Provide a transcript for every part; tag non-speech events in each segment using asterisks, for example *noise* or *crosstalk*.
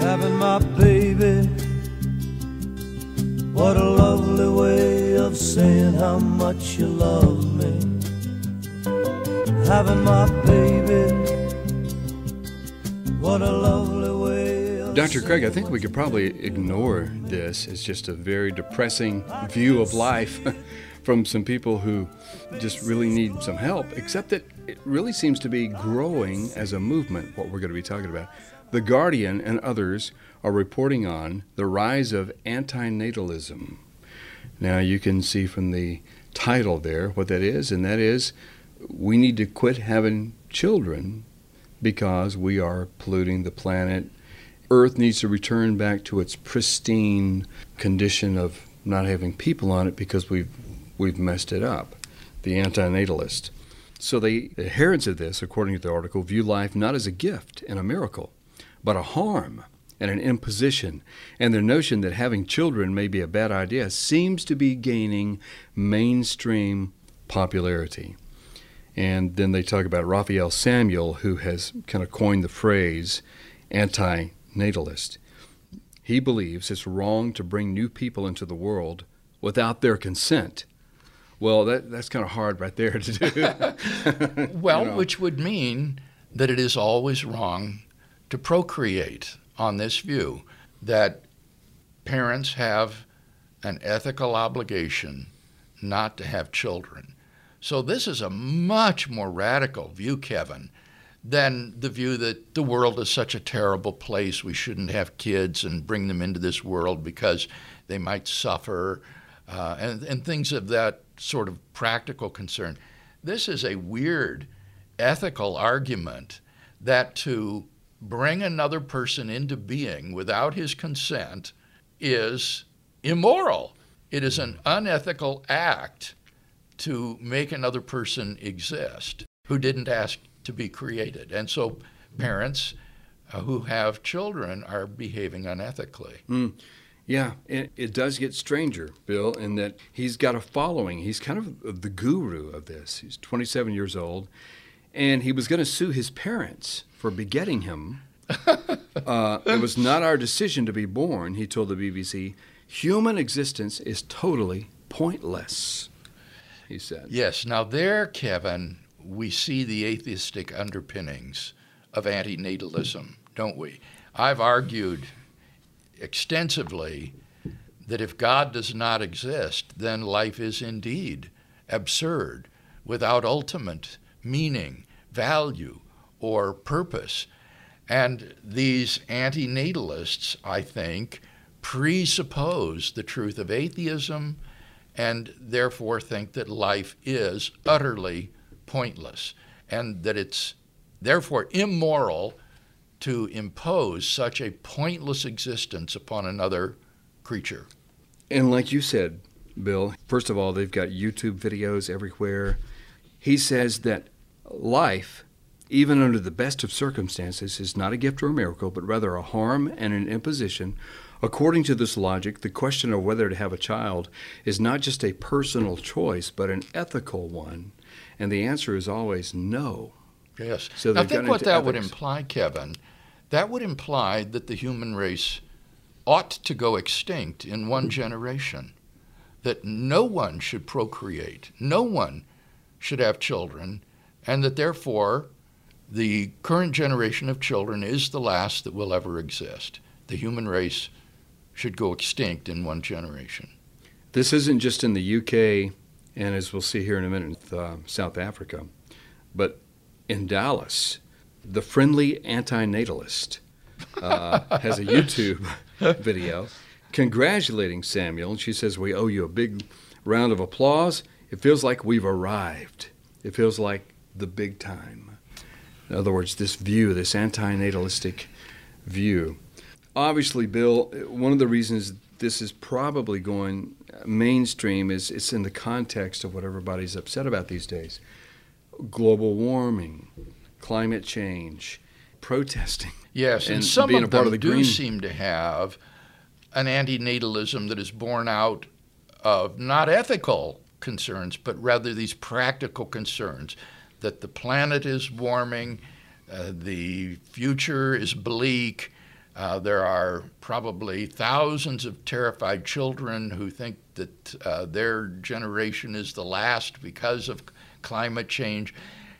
Having my baby. What a lovely way of saying how much you love me. Having my baby. Dr. Craig, I think we could probably ignore this as just a very depressing view of life *laughs* from some people who just really need some help, except that it really seems to be growing as a movement, what we're going to be talking about. The Guardian and others are reporting on the rise of antinatalism. Now, you can see from the title there what that is, and that is we need to quit having children because we are polluting the planet. Earth needs to return back to its pristine condition of not having people on it because we've we've messed it up. The antinatalist. So the adherents of this, according to the article, view life not as a gift and a miracle, but a harm and an imposition. And their notion that having children may be a bad idea seems to be gaining mainstream popularity. And then they talk about Raphael Samuel, who has kind of coined the phrase anti natalist. He believes it's wrong to bring new people into the world without their consent. Well, that, that's kind of hard right there to do. *laughs* Well, You know. which would mean that it is always wrong to procreate on this view that parents have an ethical obligation not to have children. So this is a much more radical view, Kevin, than the view that the world is such a terrible place. We shouldn't have kids and bring them into this world because they might suffer, uh, and, and things of that sort of practical concern. This is a weird ethical argument that to bring another person into being without his consent is immoral. It is an unethical act to make another person exist who didn't ask to be created. And so parents uh, who have children are behaving unethically. Yeah, it, it does get stranger, Bill, in that he's got a following. He's kind of the guru of this. He's 27 years old, and he was going to sue his parents for begetting him. *laughs* uh, it was not our decision to be born, he told the BBC. Human existence is totally pointless, he said. Yes, now there, Kevin, we see the atheistic underpinnings of antinatalism, don't we? I've argued extensively that if God does not exist, then life is indeed absurd, without ultimate meaning, value, or purpose. And these antinatalists, I think, presuppose the truth of atheism and therefore think that life is utterly pointless and that it's therefore immoral to impose such a pointless existence upon another creature. And like you said, Bill, first of all, they've got YouTube videos everywhere. He says that life, even under the best of circumstances, is not a gift or a miracle, but rather a harm and an imposition. According to this logic, the question of whether to have a child is not just a personal choice, but an ethical one. And the answer is always no. Yes. So now think what that would imply, Kevin. That would imply that the human race ought to go extinct in one generation. That no one should procreate, no one should have children, and that therefore the current generation of children is the last that will ever exist. The human race should go extinct in one generation. This isn't just in the UK, and as we'll see here in a minute, uh, South Africa, but in Dallas, the friendly antinatalist uh, *laughs* has a YouTube video congratulating Samuel, and she says, "We owe you a big round of applause. It feels like we've arrived. It feels like the big time." In other words, this view, this antinatalistic view. Obviously, Bill, one of the reasons this is probably going mainstream is it's in the context of what everybody's upset about these days global warming, climate change, protesting. Yes, and, And some being of a part them of the do green- seem to have an antinatalism that is born out of not ethical concerns, but rather these practical concerns that the planet is warming, uh, the future is bleak. Uh, there are probably thousands of terrified children who think that uh, their generation is the last because of climate change.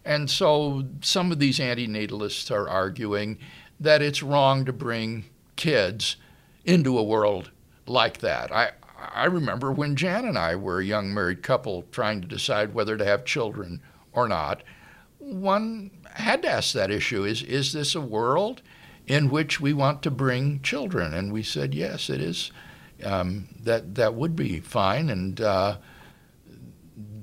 And so some of these antinatalists are arguing that it's wrong to bring kids into a world like that. I, I remember when Jan and I were a young married couple trying to decide whether to have children or not, one had to ask that issue is, is this a world in which we want to bring children? And we said, yes, it is. Um, that, that would be fine, and uh,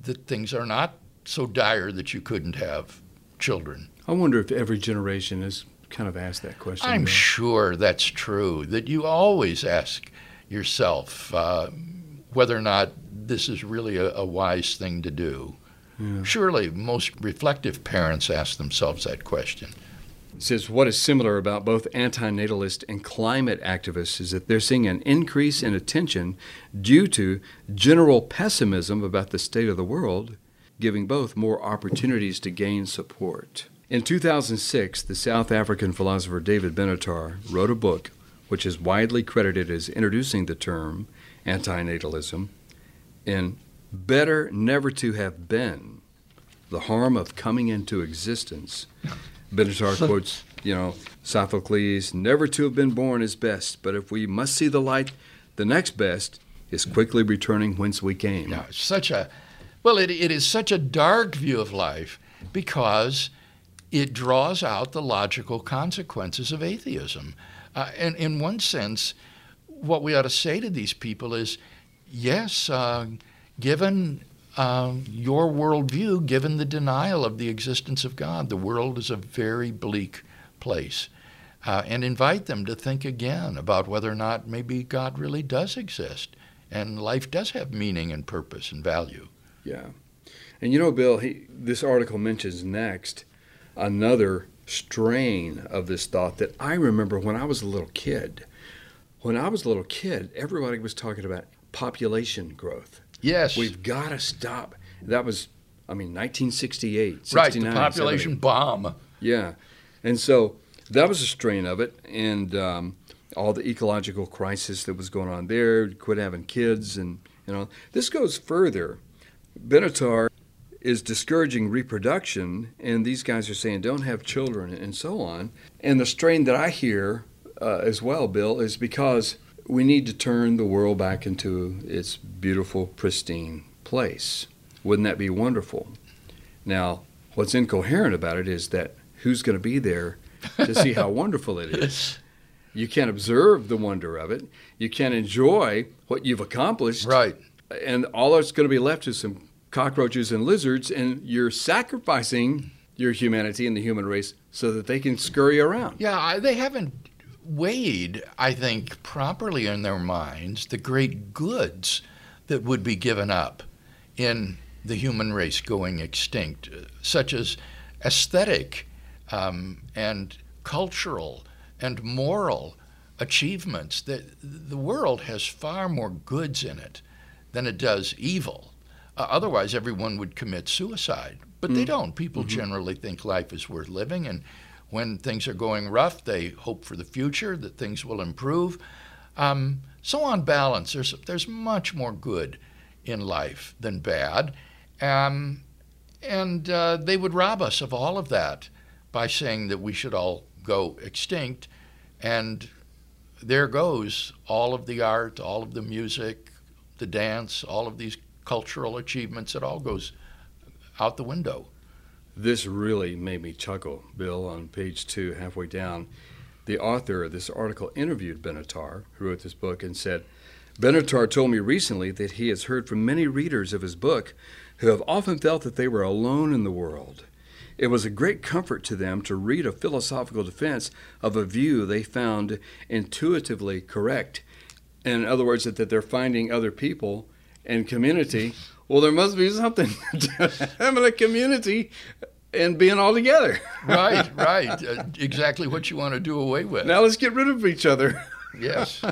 that things are not so dire that you couldn't have children. I wonder if every generation has kind of asked that question. I'm sure that's true, that you always ask yourself uh, whether or not this is really a, a wise thing to do. Yeah. Surely most reflective parents ask themselves that question. Says what is similar about both antinatalist and climate activists is that they're seeing an increase in attention due to general pessimism about the state of the world, giving both more opportunities to gain support. In 2006, the South African philosopher David Benatar wrote a book which is widely credited as introducing the term antinatalism in Better Never to Have Been The Harm of Coming into Existence. Benatar quotes, you know, Sophocles, never to have been born is best, but if we must see the light, the next best is quickly returning whence we came. Yeah, such a, well, it, it is such a dark view of life because it draws out the logical consequences of atheism. Uh, and in one sense, what we ought to say to these people is yes, uh, given uh, your worldview, given the denial of the existence of God, the world is a very bleak place. Uh, and invite them to think again about whether or not maybe God really does exist and life does have meaning and purpose and value. Yeah. And you know, Bill, he, this article mentions next another strain of this thought that I remember when I was a little kid. When I was a little kid, everybody was talking about population growth. Yes. We've got to stop. That was, I mean, 1968, Right, the population 70. bomb. Yeah. And so that was a strain of it. And um, all the ecological crisis that was going on there, quit having kids. And, you know, this goes further. Benatar is discouraging reproduction, and these guys are saying don't have children and so on. And the strain that I hear uh, as well, Bill, is because we need to turn the world back into its beautiful, pristine place. Wouldn't that be wonderful? Now, what's incoherent about it is that who's going to be there to see how wonderful it is? You can't observe the wonder of it. You can't enjoy what you've accomplished. Right. And all that's going to be left is some cockroaches and lizards, and you're sacrificing your humanity and the human race so that they can scurry around. Yeah, they haven't weighed, I think, properly in their minds the great goods that would be given up in the human race going extinct, such as aesthetic um, and cultural and moral achievements. The, the world has far more goods in it than it does evil. Uh, otherwise, everyone would commit suicide. But mm. they don't. People mm-hmm. generally think life is worth living, and when things are going rough, they hope for the future that things will improve. Um, so, on balance, there's there's much more good in life than bad, um, and uh, they would rob us of all of that by saying that we should all go extinct, and there goes all of the art, all of the music, the dance, all of these cultural achievements, it all goes out the window. This really made me chuckle, Bill, on page two, halfway down. The author of this article interviewed Benatar, who wrote this book, and said, Benatar told me recently that he has heard from many readers of his book who have often felt that they were alone in the world. It was a great comfort to them to read a philosophical defense of a view they found intuitively correct. In other words, that, they're finding other people and community. Well, there must be something *laughs* to having a community and being all together. *laughs* right, right. Uh, exactly what you want to do away with. Now let's get rid of each other. *laughs* Yes.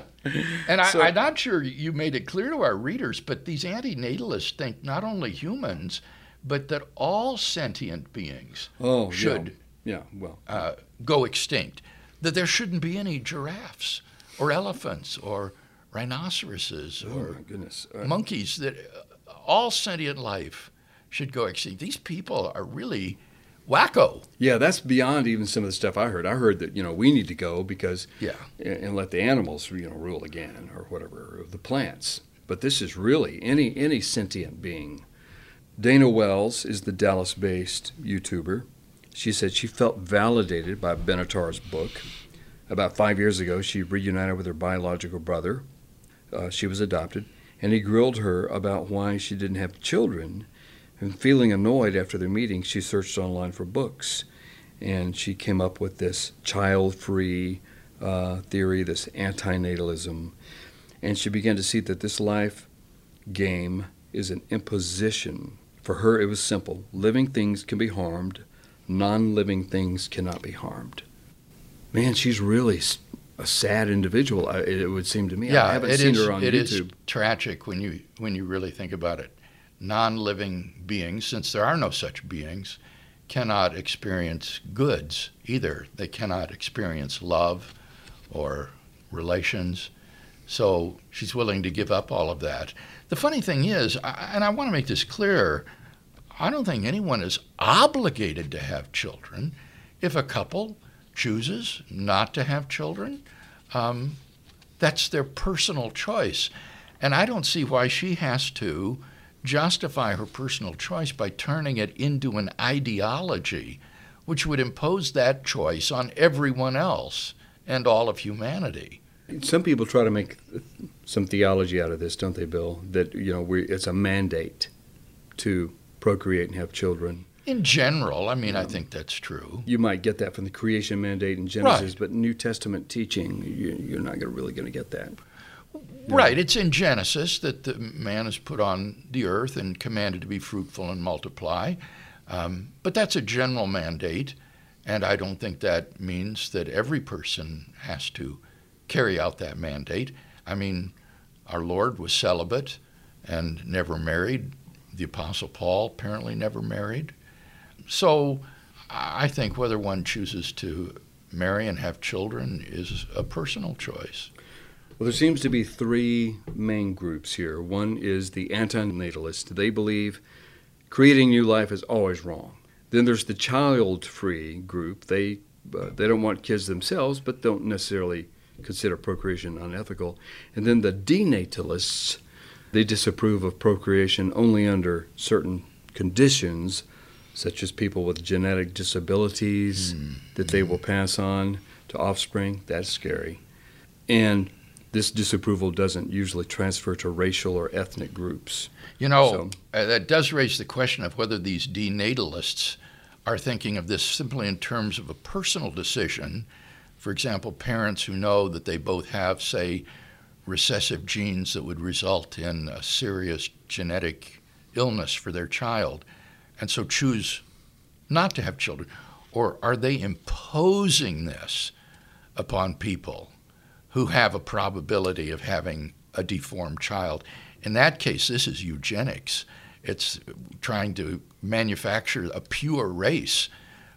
And I, So- I'm not sure you made it clear to our readers, but these antinatalists think not only humans, but that all sentient beings Oh, should Yeah, well, uh, go extinct. That there shouldn't be any giraffes or elephants or rhinoceroses oh or. Uh, monkeys. That all sentient life should go extinct. These people are really wacko. yeah, that's beyond even some of the stuff I heard. I heard that you know we need to go because Yeah. and, let the animals you know rule again or whatever, or the plants. But this is really any any sentient being. Dana Wells is the Dallas-based YouTuber. She said she felt validated by Benatar's book. About five years ago, she reunited with her biological brother. Uh, she was adopted, and he grilled her about why she didn't have children. And feeling annoyed after their meeting, she searched online for books, and she came up with this child-free uh, theory, this antinatalism, and she began to see that this life game is an imposition. For her, it was simple: living things can be harmed, non-living things cannot be harmed. Man, she's really a sad individual. It would seem to me. I haven't it seen is- her on it is YouTube. tragic when you when you really think about it. Non-living beings, since there are no such beings, cannot experience goods either. They cannot experience love or relations. So she's willing to give up all of that. The funny thing is, and I want to make this clear, I don't think anyone is obligated to have children. If a couple chooses not to have children, um, that's their personal choice. And I don't see why she has to justify her personal choice by turning it into an ideology which would impose that choice on everyone else and all of humanity. Some people try to make some theology out of this, don't they, Bill? That you know, we, it's a mandate to procreate and have children. In general, I mean, I think that's true. You might get that from the creation mandate in Genesis, Right. but New Testament teaching, you, you're not gonna, really going to get that. Right, it's in Genesis that the man is put on the earth and commanded to be fruitful and multiply. Um, but that's a general mandate, and I don't think that means that every person has to carry out that mandate. I mean, our Lord was celibate and never married. The Apostle Paul apparently never married. So I think whether one chooses to marry and have children is a personal choice. Well, there seems to be three main groups here. One is the antinatalist. They believe creating new life is always wrong. Then there's the child-free group. They uh, they don't want kids themselves, but don't necessarily consider procreation unethical. And then the denatalists. They disapprove of procreation only under certain conditions, such as people with genetic disabilities that they will pass on to offspring. That's scary. And this disapproval doesn't usually transfer to racial or ethnic groups. You know, So- uh, that does raise the question of whether these denatalists are thinking of this simply in terms of a personal decision. For example, parents who know that they both have, say, recessive genes that would result in a serious genetic illness for their child, and so choose not to have children. Or are they imposing this upon people who have a probability of having a deformed child? In that case, this is eugenics. It's trying to manufacture a pure race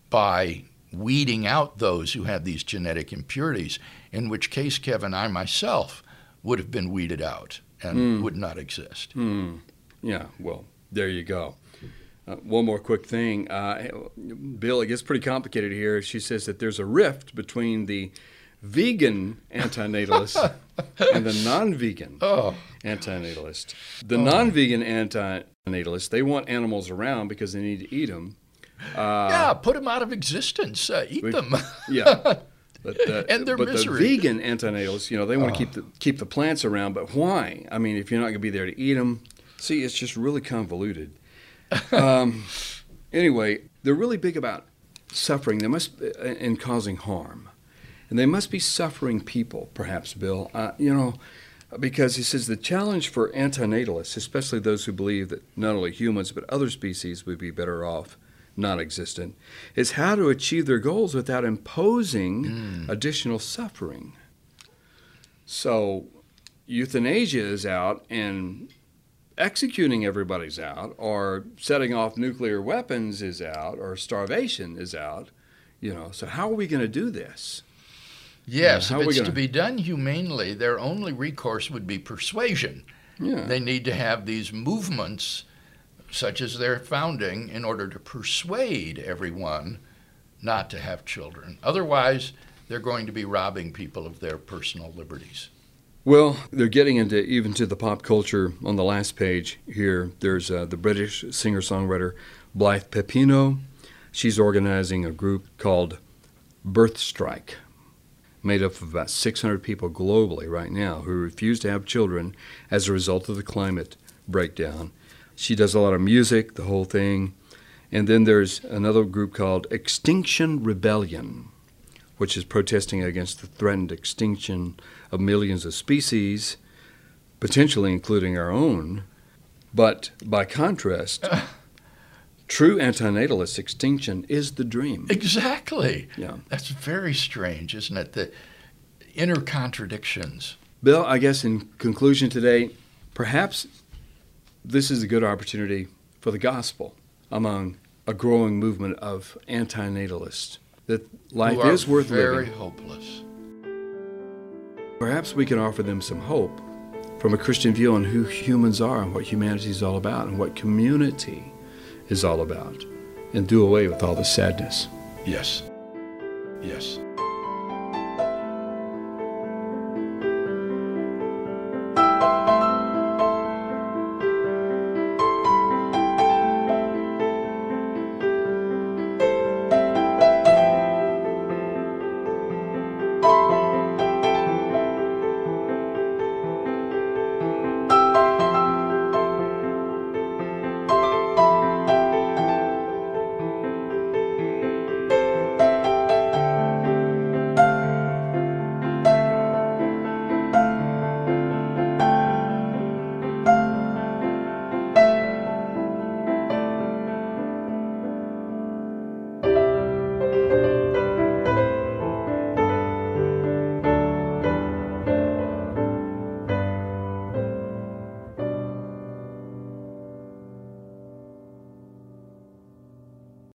by weeding out those who have these genetic impurities, in which case, Kevin, I myself would have been weeded out and would not exist. Hmm. Yeah, well, there you go. Uh, one more quick thing. Uh, Bill, it gets pretty complicated here. She says that there's a rift between the vegan antinatalist *laughs* and the non vegan Oh, antinatalist. The non vegan antinatalist, they want animals around because they need to eat them. Uh, yeah, put them out of existence. Uh, eat we- them. *laughs* Yeah. But the, *laughs* And their but misery. the vegan antinatalists, you know, they want to keep the keep the plants around, but why? I mean, if you're not going to be there to eat them, see, it's just really convoluted. Um, anyway, they're really big about suffering. They must and causing harm, and they must be suffering people, perhaps, Bill. Uh, you know, because he says the challenge for antinatalists, especially those who believe that not only humans but other species would be better off non-existent, is how to achieve their goals without imposing additional suffering. So euthanasia is out and executing everybody's out, or setting off nuclear weapons is out, or starvation is out. You know, so how are we going to do this? Yes, Yeah, how if it's to gonna- be done humanely, their only recourse would be persuasion. Yeah. They need to have these movements, such as their founding, in order to persuade everyone not to have children. Otherwise, they're going to be robbing people of their personal liberties. Well, they're getting into even to the pop culture on the last page here. There's uh, the British singer songwriter Blythe Pepino. She's organizing a group called Birth Strike, made up of about 600 people globally right now who refuse to have children as a result of the climate breakdown. She does a lot of music, the whole thing. And then there's another group called Extinction Rebellion, which is protesting against the threatened extinction of millions of species, potentially including our own. But by contrast, *laughs* true antinatalist extinction is the dream. Exactly. Yeah. That's very strange, isn't it? The inner contradictions. Bill, I guess in conclusion today, perhaps this is a good opportunity for the gospel among a growing movement of antinatalists that life is worth very living. hopeless. Perhaps we can offer them some hope from a Christian view on who humans are and what humanity is all about and what community is all about and do away with all the sadness. Yes. Yes.